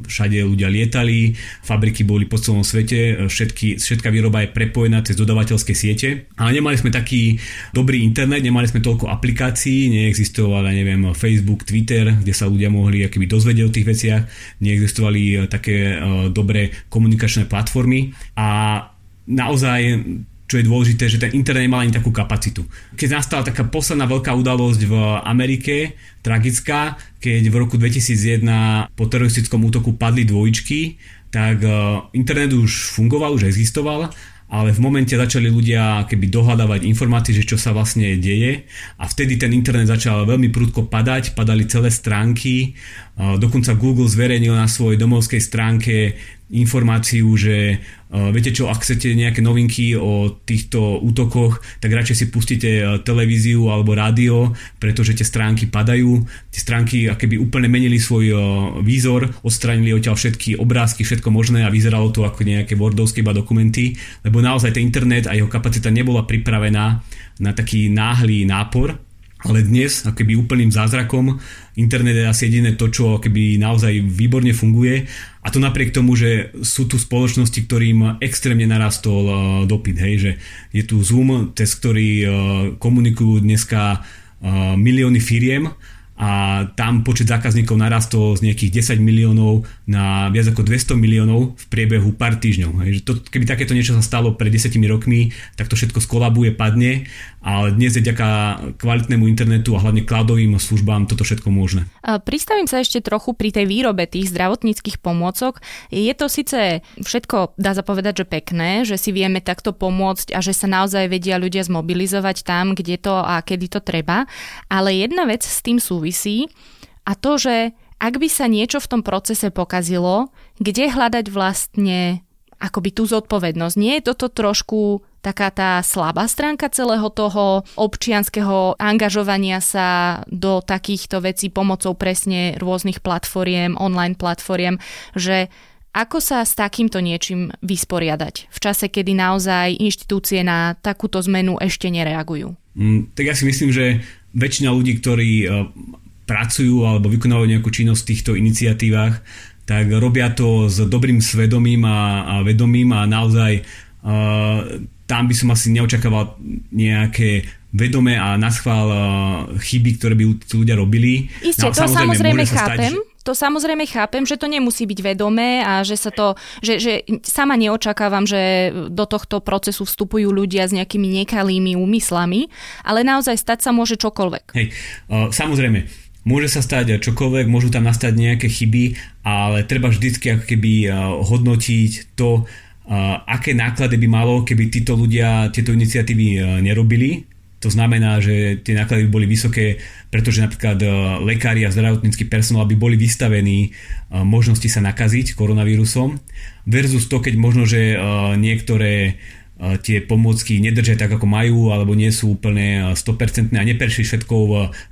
všade ľudia lietali, fabriky boli po celom svete, e, všetky, všetká výroba je prepojená cez dodavateľské siete, ale nemali sme taký dobrý internet, nemali sme toľko aplikácií, neexistoval, neviem, Facebook, Twitter, kde sa ľudia mohli keby dozvedieť o tých veciach, neexistovali také dobré komunikačné platformy. A naozaj čo je dôležité, že ten internet nemal ani takú kapacitu. Keď nastala taká posledná veľká udalosť v Amerike, tragická, keď v roku 2001 po teroristickom útoku padli dvojičky, tak e, internet už fungoval, už existoval, ale v momente začali ľudia keby dohľadávať informácie, že čo sa vlastne deje a vtedy ten internet začal veľmi prudko padať, padali celé stránky, e, dokonca Google zverejnil na svojej domovskej stránke informáciu, že uh, viete čo, ak chcete nejaké novinky o týchto útokoch, tak radšej si pustíte uh, televíziu alebo rádio, pretože tie stránky padajú. Tie stránky akéby úplne menili svoj uh, výzor, odstranili odtiaľ všetky obrázky, všetko možné a vyzeralo to ako nejaké wordovské iba dokumenty, lebo naozaj ten internet a jeho kapacita nebola pripravená na taký náhly nápor ale dnes, keby úplným zázrakom, internet je asi jediné to, čo keby naozaj výborne funguje a to napriek tomu, že sú tu spoločnosti, ktorým extrémne narastol uh, dopyt, hej, že je tu Zoom, cez ktorý uh, komunikujú dneska uh, milióny firiem a tam počet zákazníkov narastol z nejakých 10 miliónov na viac ako 200 miliónov v priebehu pár týždňov. Hej. To, keby takéto niečo sa stalo pred 10 rokmi, tak to všetko skolabuje, padne, ale dnes je ďaká kvalitnému internetu a hlavne cloudovým službám toto všetko možné. Pristavím sa ešte trochu pri tej výrobe tých zdravotníckých pomôcok. Je to síce všetko, dá sa povedať, že pekné, že si vieme takto pomôcť a že sa naozaj vedia ľudia zmobilizovať tam, kde to a kedy to treba, ale jedna vec s tým súvisí a to, že ak by sa niečo v tom procese pokazilo, kde hľadať vlastne akoby tú zodpovednosť. Nie je toto trošku taká tá slabá stránka celého toho občianského angažovania sa do takýchto vecí pomocou presne rôznych platformiem, online platformiem, že ako sa s takýmto niečím vysporiadať v čase, kedy naozaj inštitúcie na takúto zmenu ešte nereagujú? Mm, tak ja si myslím, že väčšina ľudí, ktorí e, pracujú alebo vykonávajú nejakú činnosť v týchto iniciatívach, tak robia to s dobrým svedomím a, a vedomím a naozaj uh, tam by som asi neočakával nejaké vedomé a naschvál uh, chyby, ktoré by ľudia robili. Isté, no, to samozrejme, samozrejme chápem. Stať, to samozrejme chápem, že to nemusí byť vedomé a že sa to, že, že sama neočakávam, že do tohto procesu vstupujú ľudia s nejakými nekalými úmyslami, ale naozaj stať sa môže čokoľvek. Hej, uh, samozrejme, môže sa stať čokoľvek, môžu tam nastať nejaké chyby, ale treba vždycky ako keby uh, hodnotiť to, aké náklady by malo, keby títo ľudia tieto iniciatívy uh, nerobili? To znamená, že tie náklady by boli vysoké, pretože napríklad e, lekári a zdravotnícky personál by boli vystavení e, možnosti sa nakaziť koronavírusom versus to, keď možno, že e, niektoré tie pomôcky nedržia tak, ako majú, alebo nie sú úplne 100% a neprešli všetkou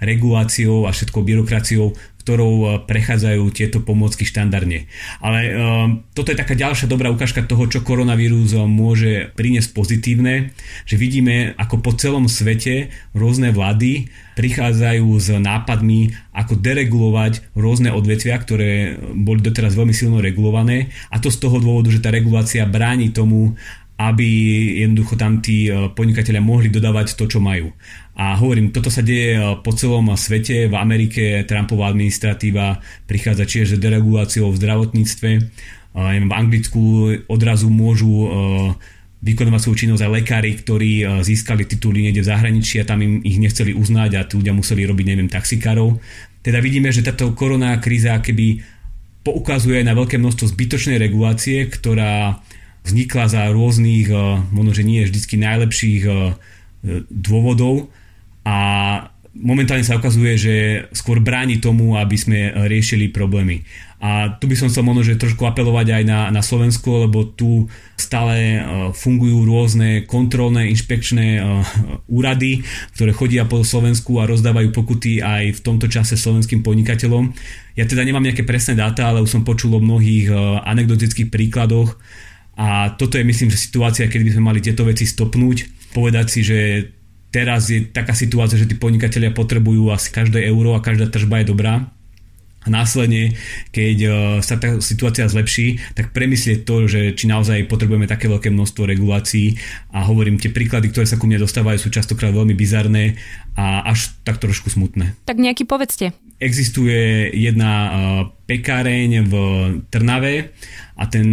reguláciou a všetkou byrokraciou, ktorou prechádzajú tieto pomôcky štandardne. Ale um, toto je taká ďalšia dobrá ukážka toho, čo koronavírus môže priniesť pozitívne, že vidíme, ako po celom svete rôzne vlády prichádzajú s nápadmi, ako deregulovať rôzne odvetvia, ktoré boli doteraz veľmi silno regulované a to z toho dôvodu, že tá regulácia bráni tomu, aby jednoducho tam tí e, podnikatelia mohli dodávať to, čo majú. A hovorím, toto sa deje e, po celom svete. V Amerike Trumpová administratíva prichádza tiež s dereguláciou v zdravotníctve. V Anglicku odrazu môžu e, vykonovať svoju činnosť aj lekári, ktorí získali tituly niekde v zahraničí a tam im ich nechceli uznať a tí ľudia museli robiť, neviem, taxikárov. Teda vidíme, že táto korona kríza keby poukazuje na veľké množstvo zbytočnej regulácie, ktorá vznikla za rôznych, eh, možno, že nie vždy najlepších eh, dôvodov a momentálne sa ukazuje, že skôr bráni tomu, aby sme riešili problémy. A tu by som chcel možno, že trošku apelovať aj na, na Slovensko, lebo tu stále eh, fungujú rôzne kontrolné, inšpekčné úrady, ktoré chodia po Slovensku a rozdávajú pokuty aj v tomto čase slovenským podnikateľom. Ja teda nemám nejaké presné dáta, ale už som počul o mnohých anekdotických príkladoch, a toto je myslím, že situácia, keď by sme mali tieto veci stopnúť, povedať si, že teraz je taká situácia, že tí podnikatelia potrebujú asi každé euro a každá tržba je dobrá. A následne, keď e, sa tá situácia zlepší, tak premyslieť to, že či naozaj potrebujeme také veľké množstvo regulácií a hovorím, tie príklady, ktoré sa ku mne dostávajú, sú častokrát veľmi bizarné a až tak trošku smutné. Tak nejaký povedzte. Existuje jedna e, pekáreň v Trnave a ten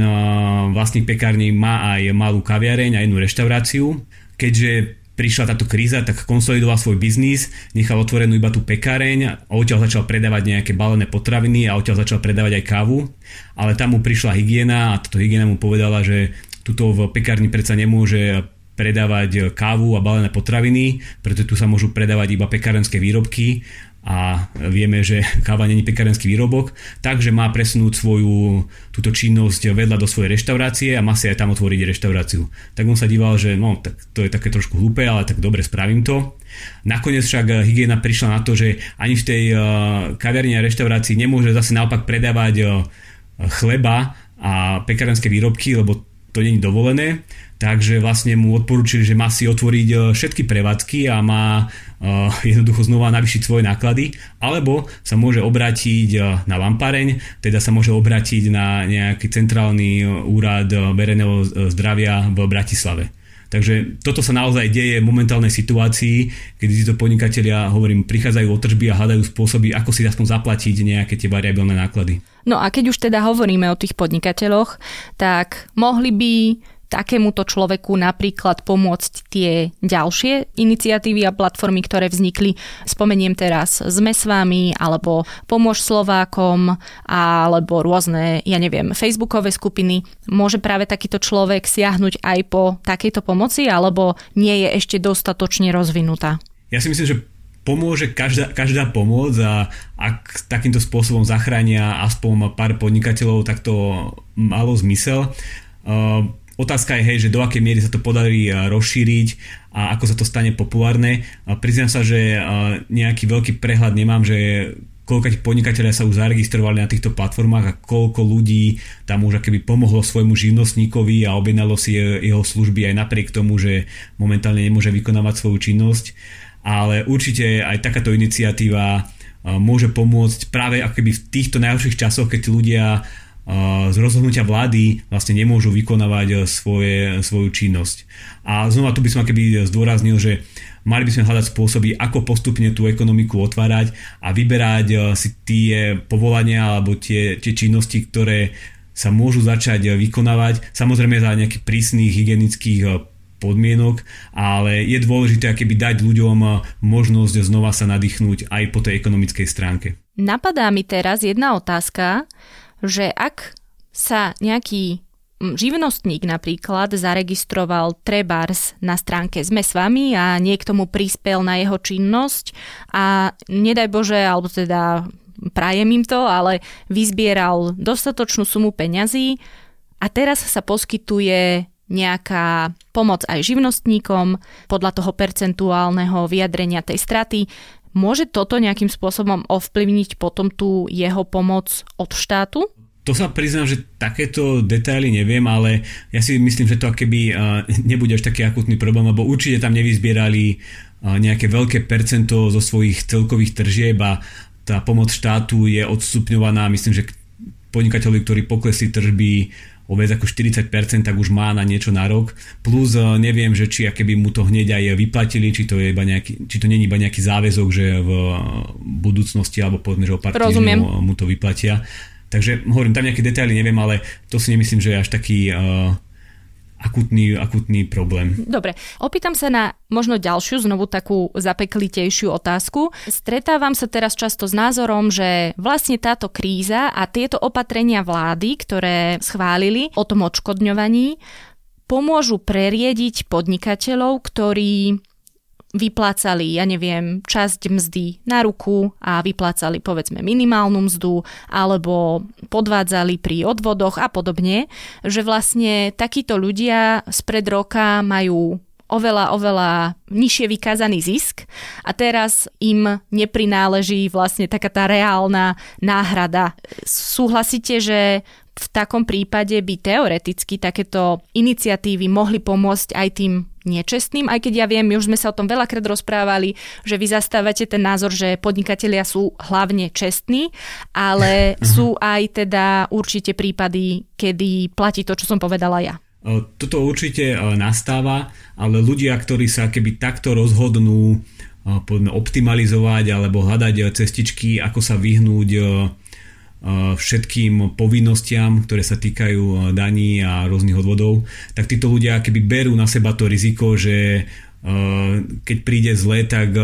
vlastník pekárny má aj malú kaviareň a jednu reštauráciu. Keďže prišla táto kríza, tak konsolidoval svoj biznis, nechal otvorenú iba tú pekáreň a odtiaľ začal predávať nejaké balené potraviny a odtiaľ začal predávať aj kávu. Ale tam mu prišla hygiena a táto hygiena mu povedala, že tuto v pekárni predsa nemôže predávať kávu a balené potraviny, preto tu sa môžu predávať iba pekárenské výrobky a vieme, že káva není pekárenský výrobok, takže má presunúť svoju túto činnosť vedľa do svojej reštaurácie a má si aj tam otvoriť reštauráciu. Tak on sa díval, že no, tak to je také trošku hlúpe, ale tak dobre, spravím to. Nakoniec však hygiena prišla na to, že ani v tej uh, kaviarni a reštaurácii nemôže zase naopak predávať uh, chleba a pekárenské výrobky, lebo to je dovolené, takže vlastne mu odporúčili, že má si otvoriť e, všetky prevádzky a má uh, jednoducho znova navýšiť svoje náklady, alebo sa môže obrátiť uh, na lampareň, teda sa môže obrátiť na nejaký centrálny úrad verejného zdravia v Bratislave. Takže toto sa naozaj deje v momentálnej situácii, kedy títo podnikatelia, hovorím, prichádzajú o tržby a hľadajú spôsoby, ako si aspoň zaplatiť nejaké tie variabilné náklady. No a keď už teda hovoríme o tých podnikateľoch, tak mohli by takémuto človeku napríklad pomôcť tie ďalšie iniciatívy a platformy, ktoré vznikli. Spomeniem teraz Sme s vami, alebo Pomôž Slovákom, alebo rôzne, ja neviem, facebookové skupiny. Môže práve takýto človek siahnuť aj po takejto pomoci, alebo nie je ešte dostatočne rozvinutá? Ja si myslím, že pomôže každá, každá pomoc a ak takýmto spôsobom zachránia aspoň pár podnikateľov, tak to malo zmysel. Uh, Otázka je, hej, že do akej miery sa to podarí rozšíriť a ako sa to stane populárne. Priznám sa, že nejaký veľký prehľad nemám, že koľko podnikateľia sa už zaregistrovali na týchto platformách a koľko ľudí tam už keby pomohlo svojmu živnostníkovi a objednalo si jeho služby aj napriek tomu, že momentálne nemôže vykonávať svoju činnosť. Ale určite aj takáto iniciatíva môže pomôcť práve akoby v týchto najhorších časoch, keď ľudia z rozhodnutia vlády vlastne nemôžu vykonávať e, svoje, svoju činnosť. A znova tu by som keby zdôraznil, že mali by sme hľadať spôsoby, ako postupne tú ekonomiku otvárať a vyberať e, si tie povolania alebo tie, tie činnosti, ktoré sa môžu začať e, vykonávať, samozrejme za nejakých prísnych hygienických podmienok, ale je dôležité keby dať ľuďom možnosť znova sa nadýchnúť aj po tej ekonomickej stránke. Napadá mi teraz jedna otázka, že ak sa nejaký mm, živnostník napríklad zaregistroval trebárs na stránke Sme s vami a niekto mu prispel na jeho činnosť a nedaj Bože, alebo teda prajem im to, ale vyzbieral dostatočnú sumu peňazí a teraz sa poskytuje nejaká pomoc aj živnostníkom podľa toho percentuálneho vyjadrenia tej straty. Môže toto nejakým spôsobom ovplyvniť potom tú jeho pomoc od štátu? To sa priznám, že takéto detaily neviem, ale ja si myslím, že to keby nebude až taký akutný problém, lebo určite tam nevyzbierali nejaké veľké percento zo svojich celkových tržieb a tá pomoc štátu je odstupňovaná, myslím, že podnikateľi, ktorí poklesli tržby o viac ako 40%, tak už má na niečo na rok. Plus eh, neviem, že či keby mu to hneď aj vyplatili, či to, je iba nejaký, či to není iba nejaký záväzok, že v budúcnosti alebo povedzme, že o pár mu to vyplatia. Takže hovorím, tam nejaké detaily neviem, ale to si nemyslím, že je až taký uh, akutný, akutný problém. Dobre, opýtam sa na možno ďalšiu, znovu takú zapeklitejšiu otázku. Stretávam sa teraz často s názorom, že vlastne táto kríza a tieto opatrenia vlády, ktoré schválili o tom odškodňovaní, pomôžu preriediť podnikateľov, ktorí vyplácali, ja neviem, časť mzdy na ruku a vyplácali povedzme minimálnu mzdu alebo podvádzali pri odvodoch a podobne, že vlastne takíto ľudia spred roka majú oveľa, oveľa nižšie vykázaný zisk a teraz im neprináleží vlastne taká tá reálna náhrada. Súhlasíte, že v takom prípade by teoreticky takéto iniciatívy mohli pomôcť aj tým nečestným, aj keď ja viem, už sme sa o tom veľakrát rozprávali, že vy zastávate ten názor, že podnikatelia sú hlavne čestní, ale mhm. sú aj teda určite prípady, kedy platí to, čo som povedala ja. Toto určite nastáva, ale ľudia, ktorí sa keby takto rozhodnú optimalizovať alebo hľadať cestičky, ako sa vyhnúť všetkým povinnostiam, ktoré sa týkajú daní a rôznych odvodov, tak títo ľudia keby berú na seba to riziko, že keď príde zle, tak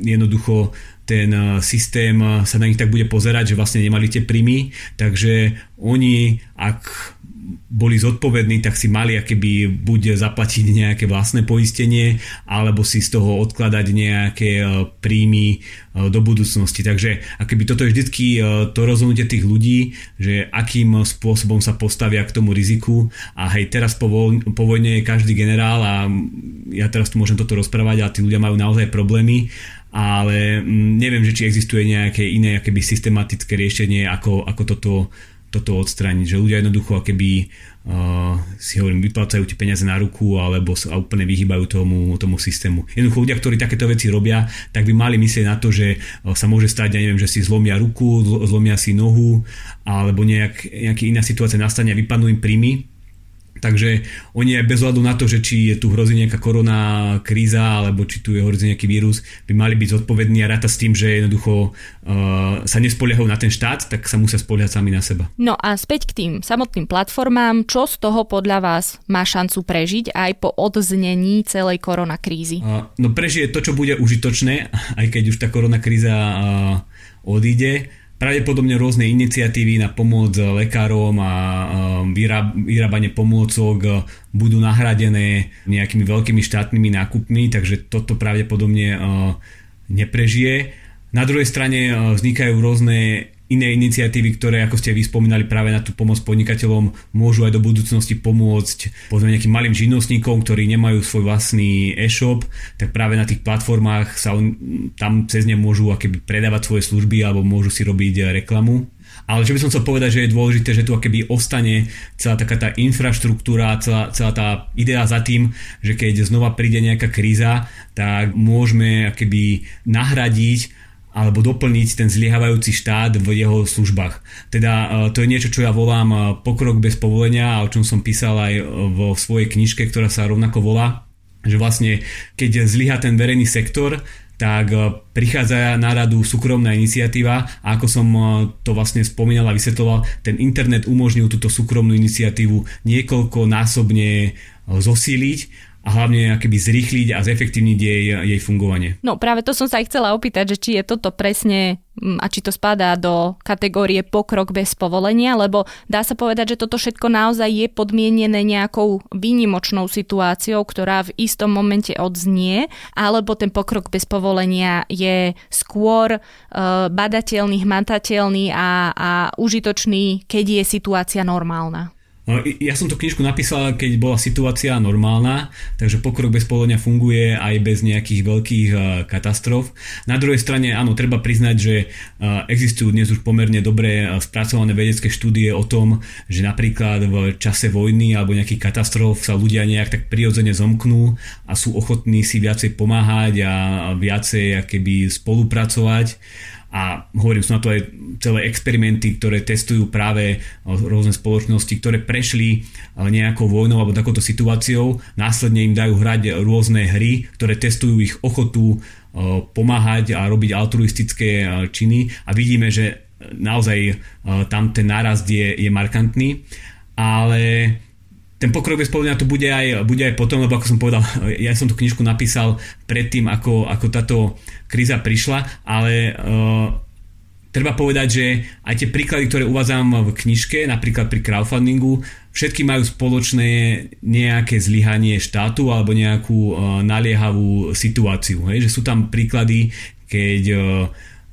jednoducho ten systém sa na nich tak bude pozerať, že vlastne nemali tie príjmy, takže oni, ak boli zodpovední, tak si mali akéby buď zaplatiť nejaké vlastné poistenie, alebo si z toho odkladať nejaké e, príjmy e, do budúcnosti. Takže akéby toto je vždycky e, to rozhodnutie tých ľudí, že akým spôsobom sa postavia k tomu riziku a hej, teraz po, voj- po vojne je každý generál a ja teraz tu môžem toto rozprávať a tí ľudia majú naozaj problémy ale neviem, že či existuje nejaké iné akéby systematické riešenie, ako, ako toto toto odstrániť, že ľudia jednoducho keby uh, si hovorím, vyplácajú tie peniaze na ruku alebo sa úplne vyhýbajú tomu, tomu systému. Jednoducho ľudia, ktorí takéto veci robia, tak by mali myslieť na to, že uh, sa môže stať, ja neviem, že si zlomia ruku, zlomia si nohu alebo nejak, nejaká iná situácia nastane a vypadnú im príjmy Takže oni aj bez hľadu na to, že či je tu hrozí nejaká korona kríza alebo či tu je hrozí nejaký vírus, by mali byť zodpovední a ráta s tým, že jednoducho uh, sa nespoliehajú na ten štát, tak sa musia spoliehať sami na seba. No a späť k tým samotným platformám, čo z toho podľa vás má šancu prežiť aj po odznení celej korona krízy? Uh, no prežije to, čo bude užitočné, aj keď už tá korona kríza uh, odíde pravdepodobne rôzne iniciatívy na pomoc lekárom a vyrábanie pomôcok budú nahradené nejakými veľkými štátnymi nákupmi, takže toto pravdepodobne neprežije. Na druhej strane vznikajú rôzne iné iniciatívy, ktoré, ako ste vyspomínali práve na tú pomoc podnikateľom, môžu aj do budúcnosti pomôcť povedzme nejakým malým živnostníkom, ktorí nemajú svoj vlastný e-shop, tak práve na tých platformách sa on, tam cez ne môžu akéby predávať svoje služby alebo môžu si robiť eh, reklamu. Ale čo by som chcel povedať, že je dôležité, že tu akéby ostane celá taká tá infraštruktúra, celá, celá tá idea za tým, že keď znova príde nejaká kríza, tak môžeme akéby nahradiť alebo doplniť ten zliehávajúci štát v jeho službách. Teda e, to je niečo, čo ja volám e, pokrok bez povolenia a o čom som písal aj e, vo svojej knižke, ktorá sa rovnako volá, že vlastne keď zlyha ten verejný sektor, tak prichádza na radu súkromná iniciatíva a ako som to vlastne spomínal a vysvetloval, ten internet umožnil túto súkromnú iniciatívu niekoľko násobne zosíliť a hlavne akoby zrýchliť a zefektívniť jej, jej fungovanie. No práve to som sa aj chcela opýtať, že či je toto presne mm, a či to spadá do kategórie pokrok bez povolenia, lebo dá sa povedať, že toto všetko naozaj je podmienené nejakou výnimočnou situáciou, ktorá v istom momente odznie, alebo ten pokrok bez povolenia je skôr uh, badateľný, hmatateľný a, a užitočný, keď je situácia normálna. No, ja som tú knižku napísal, keď bola situácia normálna, takže pokrok bez povolenia funguje aj bez nejakých veľkých uh, katastrof. Na druhej strane, áno, treba priznať, že uh, existujú dnes už pomerne dobre uh, spracované vedecké štúdie o tom, že napríklad v čase vojny alebo nejakých katastrof sa ľudia nejak tak prirodzene zomknú a sú ochotní si viacej pomáhať a viacej keby spolupracovať a hovorím, sú na to aj celé experimenty, ktoré testujú práve rôzne spoločnosti, ktoré prešli nejakou vojnou alebo takouto situáciou, následne im dajú hrať rôzne hry, ktoré testujú ich ochotu pomáhať a robiť altruistické činy. A vidíme, že naozaj tam ten nárast je, je markantný, ale ten pokrok bez to bude aj, bude aj potom, lebo ako som povedal, <laughs> ja som tú knižku napísal predtým, ako, ako táto kríza prišla, ale uh, treba povedať, že aj tie príklady, ktoré uvádzam v knižke, napríklad pri crowdfundingu, všetky majú spoločné nejaké zlyhanie štátu alebo nejakú uh, naliehavú situáciu. Hej? Že sú tam príklady, keď uh,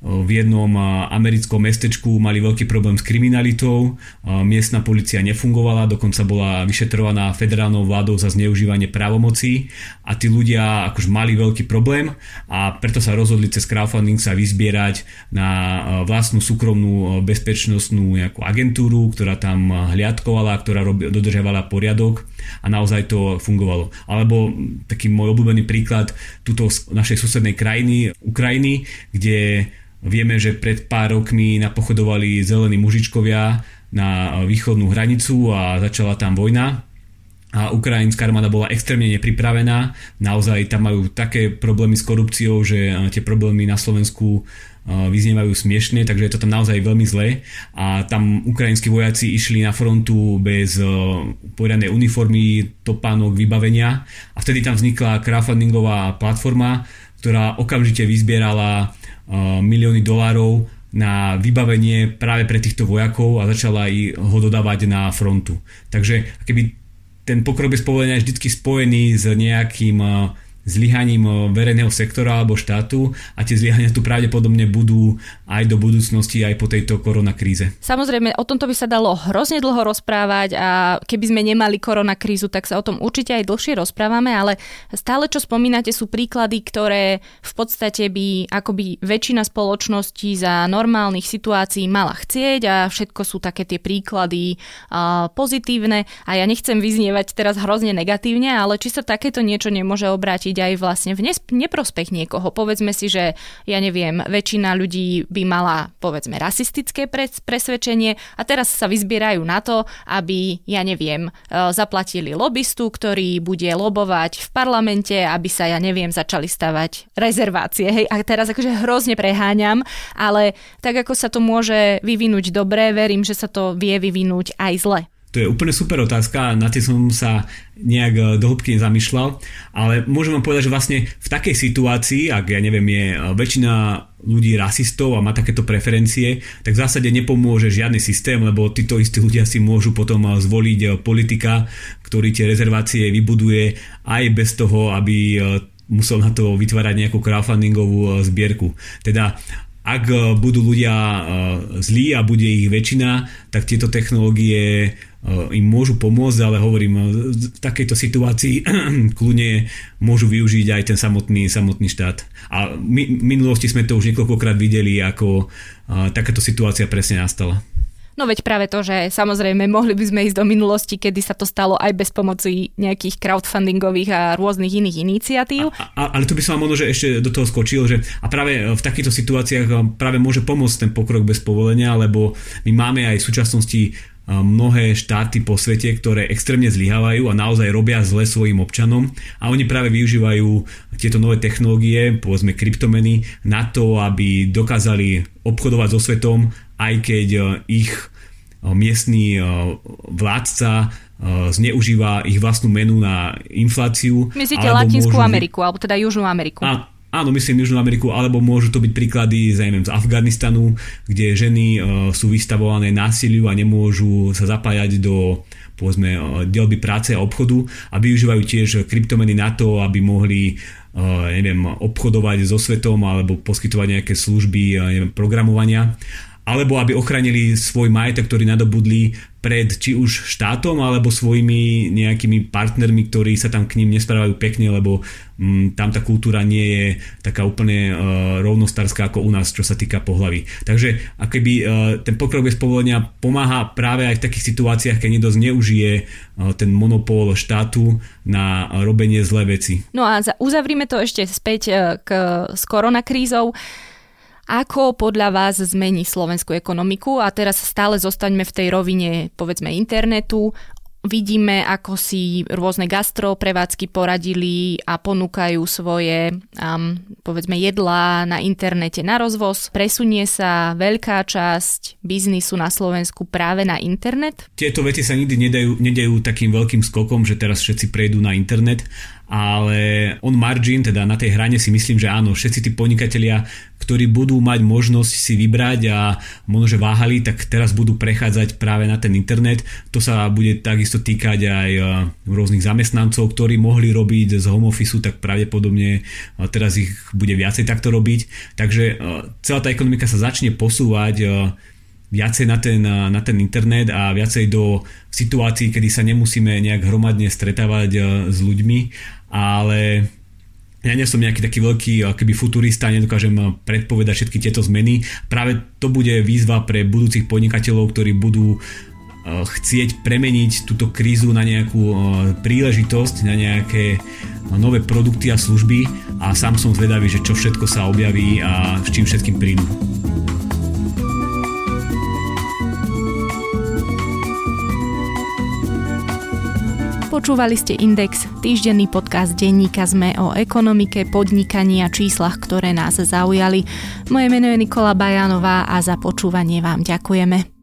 v jednom americkom mestečku mali veľký problém s kriminalitou, miestna policia nefungovala, dokonca bola vyšetrovaná federálnou vládou za zneužívanie právomocí a tí ľudia akož mali veľký problém a preto sa rozhodli cez crowdfunding sa vyzbierať na vlastnú súkromnú bezpečnostnú nejakú agentúru, ktorá tam hliadkovala, ktorá dodržiavala poriadok a naozaj to fungovalo. Alebo taký môj obľúbený príklad tuto našej susednej krajiny, Ukrajiny, kde Vieme, že pred pár rokmi napochodovali zelení mužičkovia na východnú hranicu a začala tam vojna. A ukrajinská armáda bola extrémne nepripravená. Naozaj tam majú také problémy s korupciou, že tie problémy na Slovensku vyznievajú smiešne, takže je to tam naozaj veľmi zlé. A tam ukrajinskí vojaci išli na frontu bez poriadnej uniformy, topánok, vybavenia. A vtedy tam vznikla crowdfundingová platforma, ktorá okamžite vyzbierala milióny dolárov na vybavenie práve pre týchto vojakov a začala i ho dodávať na frontu. Takže keby ten pokrok bez povolenia je vždy spojený s nejakým zlyhaním verejného sektora alebo štátu a tie zlyhania tu pravdepodobne budú aj do budúcnosti, aj po tejto koronakríze. Samozrejme, o tomto by sa dalo hrozne dlho rozprávať a keby sme nemali koronakrízu, tak sa o tom určite aj dlhšie rozprávame, ale stále čo spomínate sú príklady, ktoré v podstate by akoby väčšina spoločností za normálnych situácií mala chcieť a všetko sú také tie príklady uh, pozitívne a ja nechcem vyznievať teraz hrozne negatívne, ale či sa takéto niečo nemôže obrátiť aj vlastne v neprospech niekoho. Povedzme si, že ja neviem, väčšina ľudí by mala povedzme rasistické presvedčenie a teraz sa vyzbierajú na to, aby, ja neviem, e, zaplatili lobbystu, ktorý bude lobovať v parlamente, aby sa, ja neviem, začali stavať rezervácie. Hej, a teraz akože hrozne preháňam, ale tak ako sa to môže vyvinúť dobre, verím, že sa to vie vyvinúť aj zle. To je úplne super otázka, na tie som sa nejak e, do hĺbky nezamýšľal, ale môžem vám povedať, že vlastne v takej situácii, ak ja neviem, je e, väčšina ľudí rasistov a má takéto preferencie, tak v zásade nepomôže žiadny systém, lebo títo istí ľudia si môžu potom e, zvoliť politika, ktorý tie rezervácie vybuduje aj bez toho, aby musel na to vytvárať nejakú crowdfundingovú zbierku. Teda ak budú ľudia zlí a bude ich väčšina, tak tieto technológie im môžu pomôcť, ale hovorím, v takejto situácii <clears throat> kľudne môžu využiť aj ten samotný, samotný štát. A my, v minulosti sme to už niekoľkokrát videli, ako takáto situácia presne nastala. No veď práve to, že samozrejme mohli by sme ísť do minulosti, kedy sa to stalo aj bez pomoci nejakých crowdfundingových a rôznych iných iniciatív. A, a, ale tu by som vám možno, že ešte do toho skočil, že a práve v takýchto situáciách práve môže pomôcť ten pokrok bez povolenia, lebo my máme aj v súčasnosti mnohé štáty po svete, ktoré extrémne zlyhávajú a naozaj robia zle svojim občanom a oni práve využívajú tieto nové technológie, povedzme kryptomeny, na to, aby dokázali obchodovať so svetom, aj keď e, ich e, miestný e, vládca zneužíva ich vlastnú menu na infláciu. Myslíte Latinskú môžu... Ameriku, alebo teda Južnú Ameriku? A, áno, myslím Južnú Ameriku, alebo môžu to byť príklady neviem, z Afganistanu, kde ženy sú vystavované násiliu a nemôžu sa zapájať do povedzme, dielby práce a obchodu a využívajú tiež kryptomeny na to, aby mohli neviem, obchodovať so svetom alebo poskytovať nejaké služby neviem, programovania alebo aby ochránili svoj majetok, ktorý nadobudli pred či už štátom alebo svojimi nejakými partnermi, ktorí sa tam k ním nesprávajú pekne, lebo mm, tam tá kultúra nie je taká úplne uh, rovnostárska ako u nás, čo sa týka pohlavy. Takže akoby uh, ten pokrok bez povolenia pomáha práve aj v takých situáciách, keď niekto zneužije uh, ten monopol štátu na robenie zlé veci. No a uzavrime to ešte späť k, s koronakrízou. Ako podľa vás zmení slovenskú ekonomiku? A teraz stále zostaňme v tej rovine, povedzme, internetu. Vidíme, ako si rôzne gastro prevádzky poradili a ponúkajú svoje, um, povedzme, jedlá na internete na rozvoz. Presunie sa veľká časť biznisu na Slovensku práve na internet? Tieto veci sa nikdy nedajú, nedajú takým veľkým skokom, že teraz všetci prejdú na internet ale on margin, teda na tej hrane si myslím, že áno, všetci tí podnikatelia, ktorí budú mať možnosť si vybrať a možno, že váhali, tak teraz budú prechádzať práve na ten internet. To sa bude takisto týkať aj e, rôznych zamestnancov, ktorí mohli robiť z home office, tak pravdepodobne e, teraz ich bude viacej takto robiť. Takže e, celá tá ekonomika sa začne posúvať viacej na ten, na ten internet a viacej do situácií, kedy sa nemusíme nejak hromadne stretávať s ľuďmi ale ja nie som nejaký taký veľký keby futurista, nedokážem predpovedať všetky tieto zmeny. Práve to bude výzva pre budúcich podnikateľov, ktorí budú e, chcieť premeniť túto krízu na nejakú e, príležitosť, na nejaké nové produkty a služby a sám som zvedavý, že čo všetko sa objaví a s čím všetkým prídu. Počúvali ste Index, týždenný podcast denníka ZME o ekonomike, podnikaní a číslach, ktoré nás zaujali. Moje meno je Nikola Bajanová a za počúvanie vám ďakujeme.